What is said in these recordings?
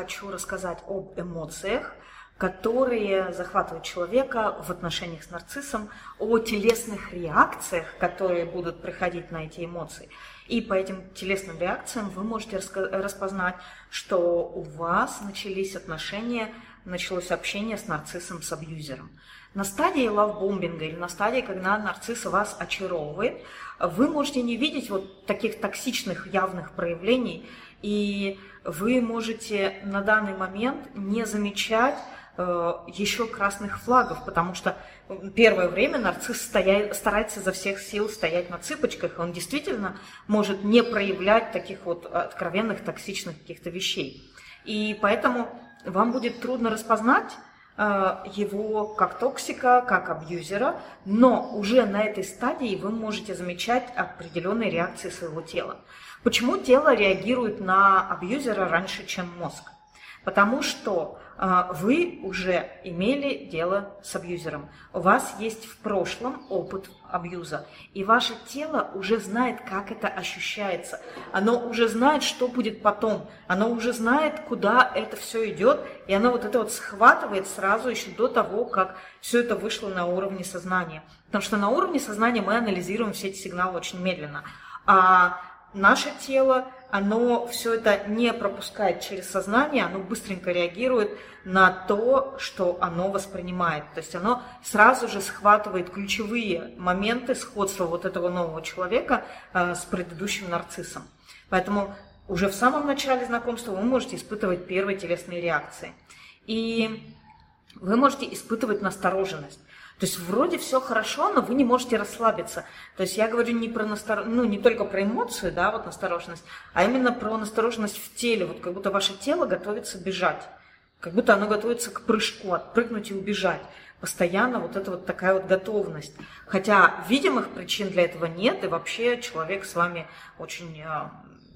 хочу рассказать об эмоциях, которые захватывают человека в отношениях с нарциссом, о телесных реакциях, которые будут приходить на эти эмоции. И по этим телесным реакциям вы можете распознать, что у вас начались отношения, началось общение с нарциссом, с абьюзером. На стадии лавбомбинга или на стадии, когда нарцисс вас очаровывает, вы можете не видеть вот таких токсичных явных проявлений, и вы можете на данный момент не замечать Э, еще красных флагов, потому что первое время нарцисс стоя... старается за всех сил стоять на цыпочках, он действительно может не проявлять таких вот откровенных токсичных каких-то вещей. И поэтому вам будет трудно распознать его как токсика, как абьюзера, но уже на этой стадии вы можете замечать определенные реакции своего тела. Почему тело реагирует на абьюзера раньше, чем мозг? Потому что а, вы уже имели дело с абьюзером. У вас есть в прошлом опыт абьюза. И ваше тело уже знает, как это ощущается. Оно уже знает, что будет потом. Оно уже знает, куда это все идет. И оно вот это вот схватывает сразу еще до того, как все это вышло на уровне сознания. Потому что на уровне сознания мы анализируем все эти сигналы очень медленно. А наше тело оно все это не пропускает через сознание, оно быстренько реагирует на то, что оно воспринимает. То есть оно сразу же схватывает ключевые моменты сходства вот этого нового человека э, с предыдущим нарциссом. Поэтому уже в самом начале знакомства вы можете испытывать первые телесные реакции. И вы можете испытывать настороженность. То есть вроде все хорошо, но вы не можете расслабиться. То есть я говорю не про настор... ну, не только про эмоцию, да, вот настороженность, а именно про настороженность в теле. Вот как будто ваше тело готовится бежать. Как будто оно готовится к прыжку, отпрыгнуть и убежать. Постоянно вот эта вот такая вот готовность. Хотя видимых причин для этого нет, и вообще человек с вами очень э,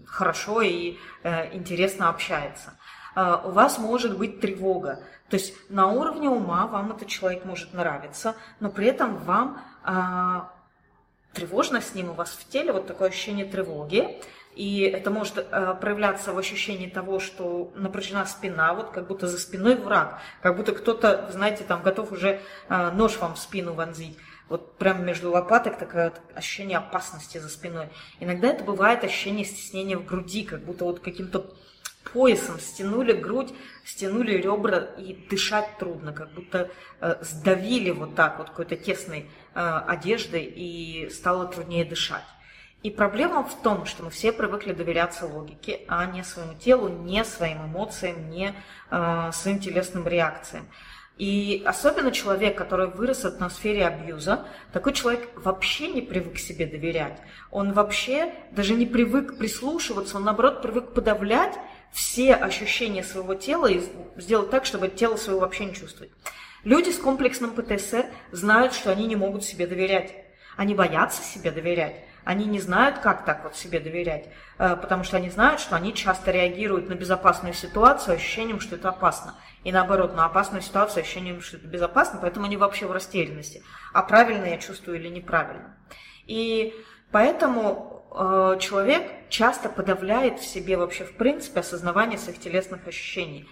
хорошо и э, интересно общается. Э, у вас может быть тревога. То есть на уровне ума вам этот человек может нравиться, но при этом вам а, тревожно с ним, у вас в теле вот такое ощущение тревоги, и это может э, проявляться в ощущении того, что напряжена спина, вот как будто за спиной враг, как будто кто-то, знаете, там готов уже э, нож вам в спину вонзить. Вот прямо между лопаток такое ощущение опасности за спиной. Иногда это бывает ощущение стеснения в груди, как будто вот каким-то поясом стянули грудь, стянули ребра, и дышать трудно, как будто э, сдавили вот так вот какой-то тесной э, одеждой, и стало труднее дышать. И проблема в том, что мы все привыкли доверяться логике, а не своему телу, не своим эмоциям, не э, своим телесным реакциям. И особенно человек, который вырос в атмосфере абьюза, такой человек вообще не привык себе доверять. Он вообще даже не привык прислушиваться, он наоборот привык подавлять все ощущения своего тела и сделать так, чтобы тело своего вообще не чувствовать. Люди с комплексным ПТСР знают, что они не могут себе доверять. Они боятся себе доверять. Они не знают, как так вот себе доверять, э, потому что они знают, что они часто реагируют на безопасную ситуацию ощущением, что это опасно. И наоборот, на опасную ситуацию ощущением, что это безопасно, поэтому они вообще в растерянности. А правильно я чувствую или неправильно. И поэтому человек часто подавляет в себе вообще в принципе осознавание своих телесных ощущений.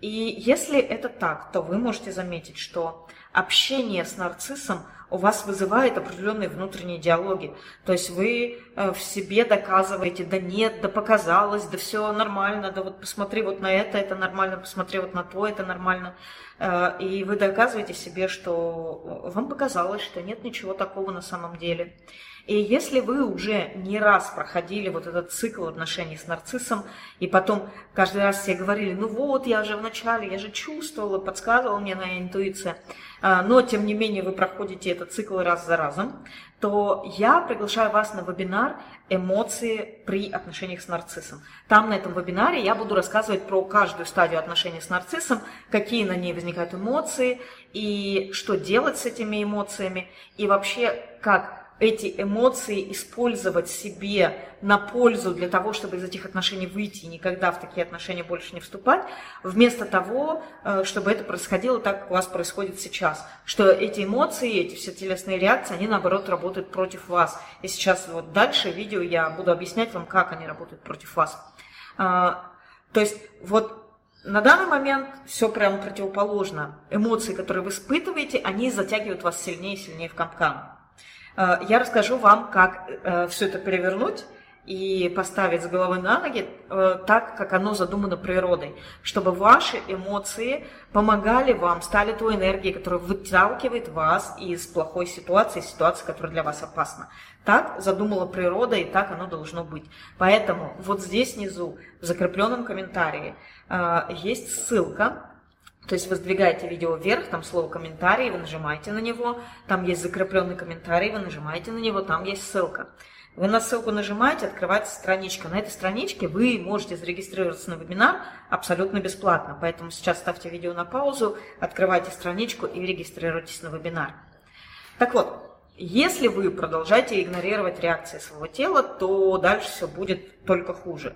И если это так, то вы можете заметить, что общение с нарциссом у вас вызывает определенные внутренние диалоги. То есть вы э, в себе доказываете, да нет, да показалось, да все нормально, да вот посмотри вот на это, это нормально, посмотри вот на то, это нормально. Э, и вы доказываете себе, что вам показалось, что нет ничего такого на самом деле. И если вы уже не раз проходили вот этот цикл отношений с нарциссом, и потом каждый раз все говорили, ну вот, я же вначале, я же чувствовала, подсказывала мне на интуиция, а, но тем не менее вы проходите этот цикл раз за разом, то я приглашаю вас на вебинар «Эмоции при отношениях с нарциссом». Там на этом вебинаре я буду рассказывать про каждую стадию отношений с нарциссом, какие на ней возникают эмоции, и что делать с этими эмоциями, и вообще как эти эмоции использовать себе на пользу для того, чтобы из этих отношений выйти и никогда в такие отношения больше не вступать, вместо того, э, чтобы это происходило так, как у вас происходит сейчас. Что эти эмоции, эти все телесные реакции, они наоборот работают против вас. И сейчас вот дальше видео я буду объяснять вам, как они работают против вас. А, то есть вот на данный момент все прямо противоположно. Эмоции, которые вы испытываете, они затягивают вас сильнее и сильнее в капкан. Э, я расскажу вам, как э, все это перевернуть и поставить с головы на ноги э, так, как оно задумано природой, чтобы ваши эмоции помогали вам, стали той энергией, которая выталкивает вас из плохой ситуации, ситуации, которая для вас опасна. Так задумала природа, и так оно должно быть. Поэтому вот здесь внизу, в закрепленном комментарии, есть ссылка, то есть вы сдвигаете видео вверх, там слово комментарий, вы нажимаете на него, там есть закрепленный комментарий, вы нажимаете на него, там есть ссылка. Вы на ссылку нажимаете, открывается страничка. На этой страничке вы можете зарегистрироваться на вебинар абсолютно бесплатно. Поэтому сейчас ставьте видео на паузу, открывайте страничку и регистрируйтесь на вебинар. Так вот, если вы продолжаете игнорировать реакции своего тела, то дальше все будет только хуже.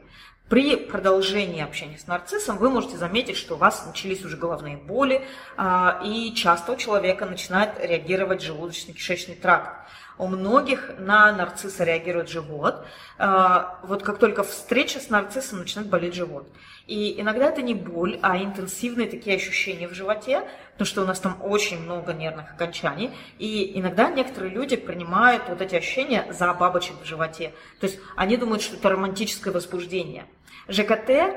При продолжении общения с нарциссом вы можете заметить, что у вас начались уже головные боли, а, и часто у человека начинает реагировать желудочно-кишечный тракт. У многих на нарцисса реагирует живот. А, вот как только встреча с нарциссом начинает болеть живот. И иногда это не боль, а интенсивные такие ощущения в животе, потому что у нас там очень много нервных окончаний. И иногда некоторые люди принимают вот эти ощущения за бабочек в животе. То есть они думают, что это романтическое возбуждение. ЖКТ э,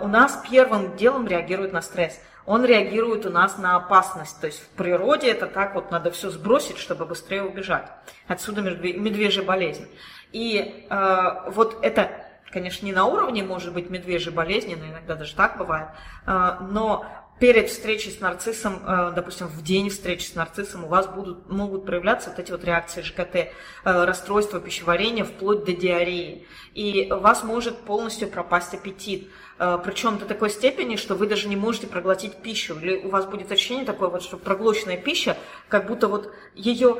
у нас первым делом реагирует на стресс – он реагирует у нас на опасность. То есть в природе это так вот надо все сбросить, чтобы быстрее убежать. Отсюда медвежья болезнь. И э, вот это, конечно, не на уровне, может быть, медвежьей болезни, но иногда даже так бывает, э, но перед встречей с нарциссом, э, допустим, в день встречи с нарциссом у вас будут, могут проявляться вот эти вот реакции ЖКТ, э, расстройства пищеварения вплоть до диареи. И у вас может полностью пропасть аппетит. Э, Причем до такой степени, что вы даже не можете проглотить пищу. Или у вас будет ощущение такое, вот, что проглоченная пища, как будто вот ее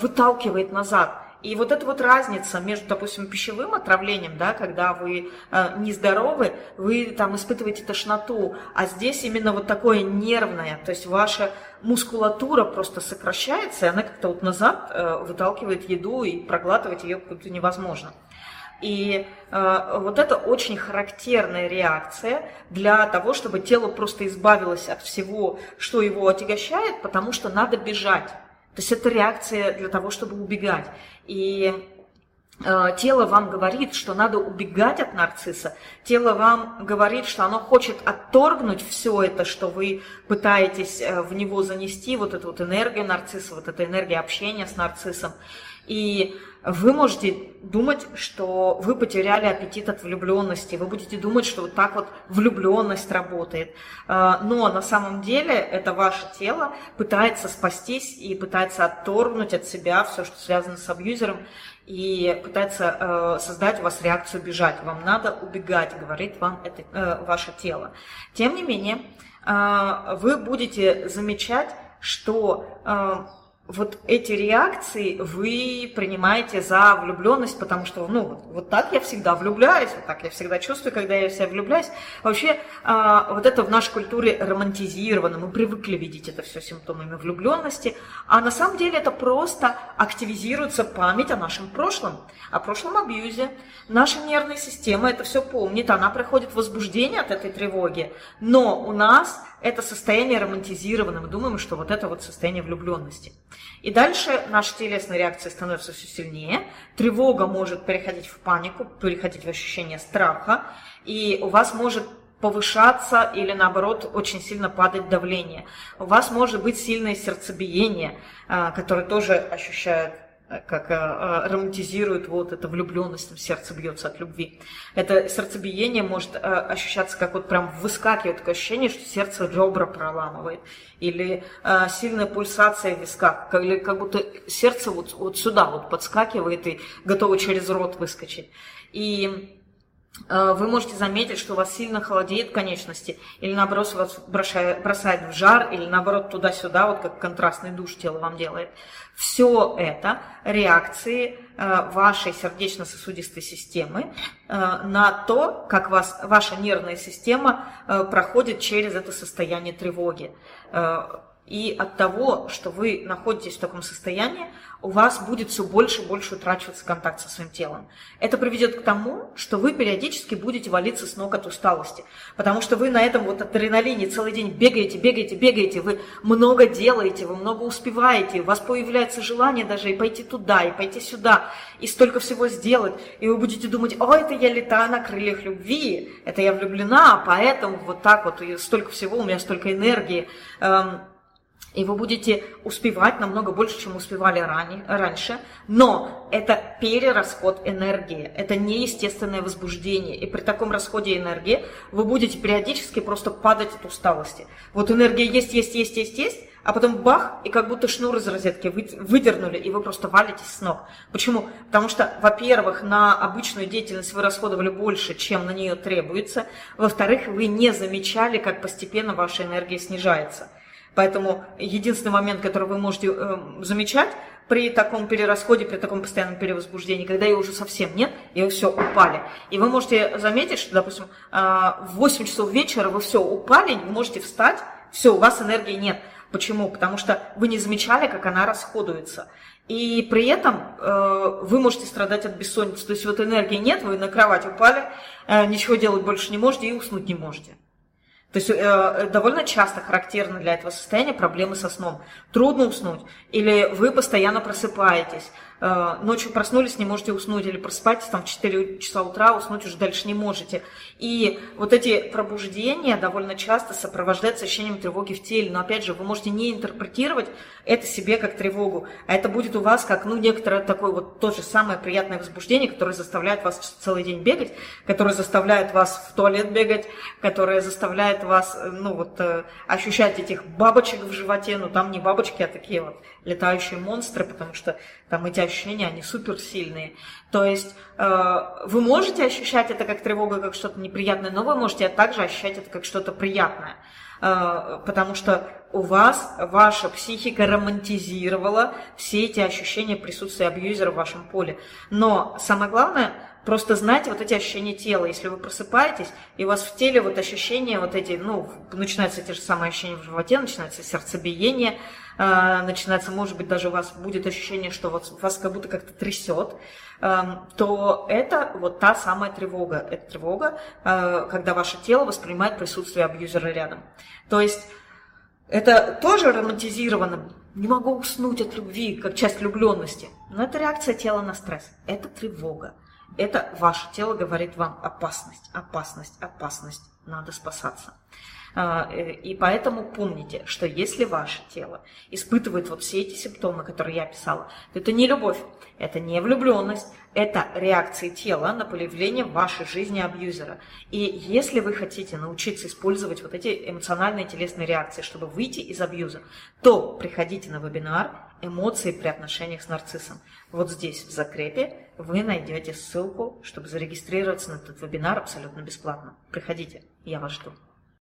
выталкивает назад. И вот эта вот разница между, допустим, пищевым отравлением, да, когда вы э, нездоровы, вы там испытываете тошноту, а здесь именно вот такое нервное, то есть ваша мускулатура просто сокращается, и она как-то вот назад э, выталкивает еду, и проглатывать ее как-то невозможно. И э, вот это очень характерная реакция для того, чтобы тело просто избавилось от всего, что его отягощает, потому что надо бежать. То есть это реакция для того, чтобы убегать. И тело вам говорит, что надо убегать от нарцисса. Тело вам говорит, что оно хочет отторгнуть все это, что вы пытаетесь э, в него занести, вот эту вот энергию нарцисса, вот эта энергия общения с нарциссом. И вы можете думать, что вы потеряли аппетит от влюбленности, вы будете думать, что вот так вот влюбленность работает. А, но на самом деле это ваше тело пытается спастись и пытается отторгнуть от себя все, что связано с абьюзером, и пытается э, создать у вас реакцию бежать. Вам надо убегать, говорит вам это э, ваше тело. Тем не менее, э, вы будете замечать, что вот эти реакции вы принимаете за влюбленность, потому что, ну, вот, так я всегда влюбляюсь, вот так я всегда чувствую, когда я в себя влюбляюсь. Вообще, а, вот это в нашей культуре романтизировано, мы привыкли видеть это все симптомами влюбленности, а на самом деле это просто активизируется память о нашем прошлом, о прошлом абьюзе. Наша нервная система это все помнит, она проходит возбуждение от этой тревоги, но у нас это состояние романтизировано, мы думаем, что вот это вот состояние влюбленности. И дальше наши телесные реакции становятся все сильнее, тревога может переходить в панику, переходить в ощущение страха, и у вас может повышаться или наоборот очень сильно падать давление. У вас может быть сильное сердцебиение, а, которое тоже ощущает как э, э, романтизируют вот это влюбленность, там сердце бьется от любви. Это сердцебиение может ощущаться как вот прям выскакивает такое ощущение, что сердце ребра проламывает. Или сильная пульсация в висках, или как будто сердце вот, вот сюда вот подскакивает и готово через рот выскочить. И вы можете заметить, что у вас сильно холодеет конечности, или наоборот вас бросает в жар, или наоборот туда-сюда, вот как контрастный душ тело вам делает. Все это реакции э, вашей сердечно-сосудистой системы э, на то, как вас, ваша нервная система э, проходит через это состояние тревоги. И от того, что вы находитесь в таком состоянии, у вас будет все больше и больше утрачиваться контакт со своим телом. Это приведет к тому, что вы периодически будете валиться с ног от усталости, потому что вы на этом вот адреналине целый день бегаете, бегаете, бегаете, вы много делаете, вы много успеваете, у вас появляется желание даже и пойти туда, и пойти сюда, и столько всего сделать, и вы будете думать, о, это я летаю на крыльях любви, это я влюблена, поэтому вот так вот, и столько всего, у меня столько энергии, эм, и вы будете успевать намного больше, чем успевали ранее, раньше, но это перерасход энергии, это неестественное возбуждение, и при таком расходе энергии вы будете периодически просто падать от усталости. Вот энергия есть, есть, есть, есть, есть, а потом бах, и как будто шнур из розетки выдернули, и вы просто валитесь с ног. Почему? Потому что, во-первых, на обычную деятельность вы расходовали больше, чем на нее требуется. Во-вторых, вы не замечали, как постепенно ваша энергия снижается. Поэтому единственный момент, который вы можете э, замечать при таком перерасходе, при таком постоянном перевозбуждении, когда ее уже совсем нет, и вы все упали. И вы можете заметить, что, допустим, э, в 8 часов вечера вы все упали, вы можете встать, все, у вас энергии нет. Почему? Потому что вы не замечали, как она расходуется. И при этом э, вы можете страдать от бессонницы. То есть вот энергии нет, вы на кровать упали, э, ничего делать больше не можете и уснуть не можете. То есть э, довольно часто характерны для этого состояния проблемы со сном. Трудно уснуть, или вы постоянно просыпаетесь, Э, ночью проснулись, не можете уснуть, или просыпаетесь там в 4 часа утра, уснуть уже дальше не можете. И вот эти пробуждения довольно часто сопровождаются ощущением тревоги в теле. Но опять же, вы можете не интерпретировать это себе как тревогу, а это будет у вас как, ну, некоторое такое вот то же самое приятное возбуждение, которое заставляет вас целый день бегать, которое заставляет вас в туалет бегать, которое заставляет вас, э, ну, вот, э, ощущать этих бабочек в животе, ну, там не бабочки, а такие вот летающие монстры, потому что там эти ощущения, они суперсильные. То есть э, вы можете ощущать это как тревогу, как что-то неприятное, но вы можете также ощущать это как что-то приятное. Э, потому что у вас ваша психика романтизировала все эти ощущения присутствия абьюзера в вашем поле. Но самое главное, Просто знайте вот эти ощущения тела. Если вы просыпаетесь, и у вас в теле вот ощущения вот эти, ну, начинаются те же самые ощущения в животе, начинается сердцебиение, э, начинается, может быть, даже у вас будет ощущение, что вот вас как будто как-то трясет, э, то это вот та самая тревога. Это тревога, э, когда ваше тело воспринимает присутствие абьюзера рядом. То есть это тоже романтизировано. Не могу уснуть от любви, как часть влюбленности. Но это реакция тела на стресс. Это тревога. Это ваше тело говорит вам опасность, опасность, опасность, надо спасаться. А, э, и поэтому помните, что если ваше тело испытывает вот все эти симптомы, которые я описала, то это не любовь, это не влюбленность, это реакции тела на появление в вашей жизни абьюзера. И если вы хотите научиться использовать вот эти эмоциональные телесные реакции, чтобы выйти из абьюза, то приходите на вебинар «Эмоции при отношениях с нарциссом». Вот здесь, в закрепе, вы найдете ссылку, чтобы зарегистрироваться на этот вебинар абсолютно бесплатно. Приходите, я вас жду.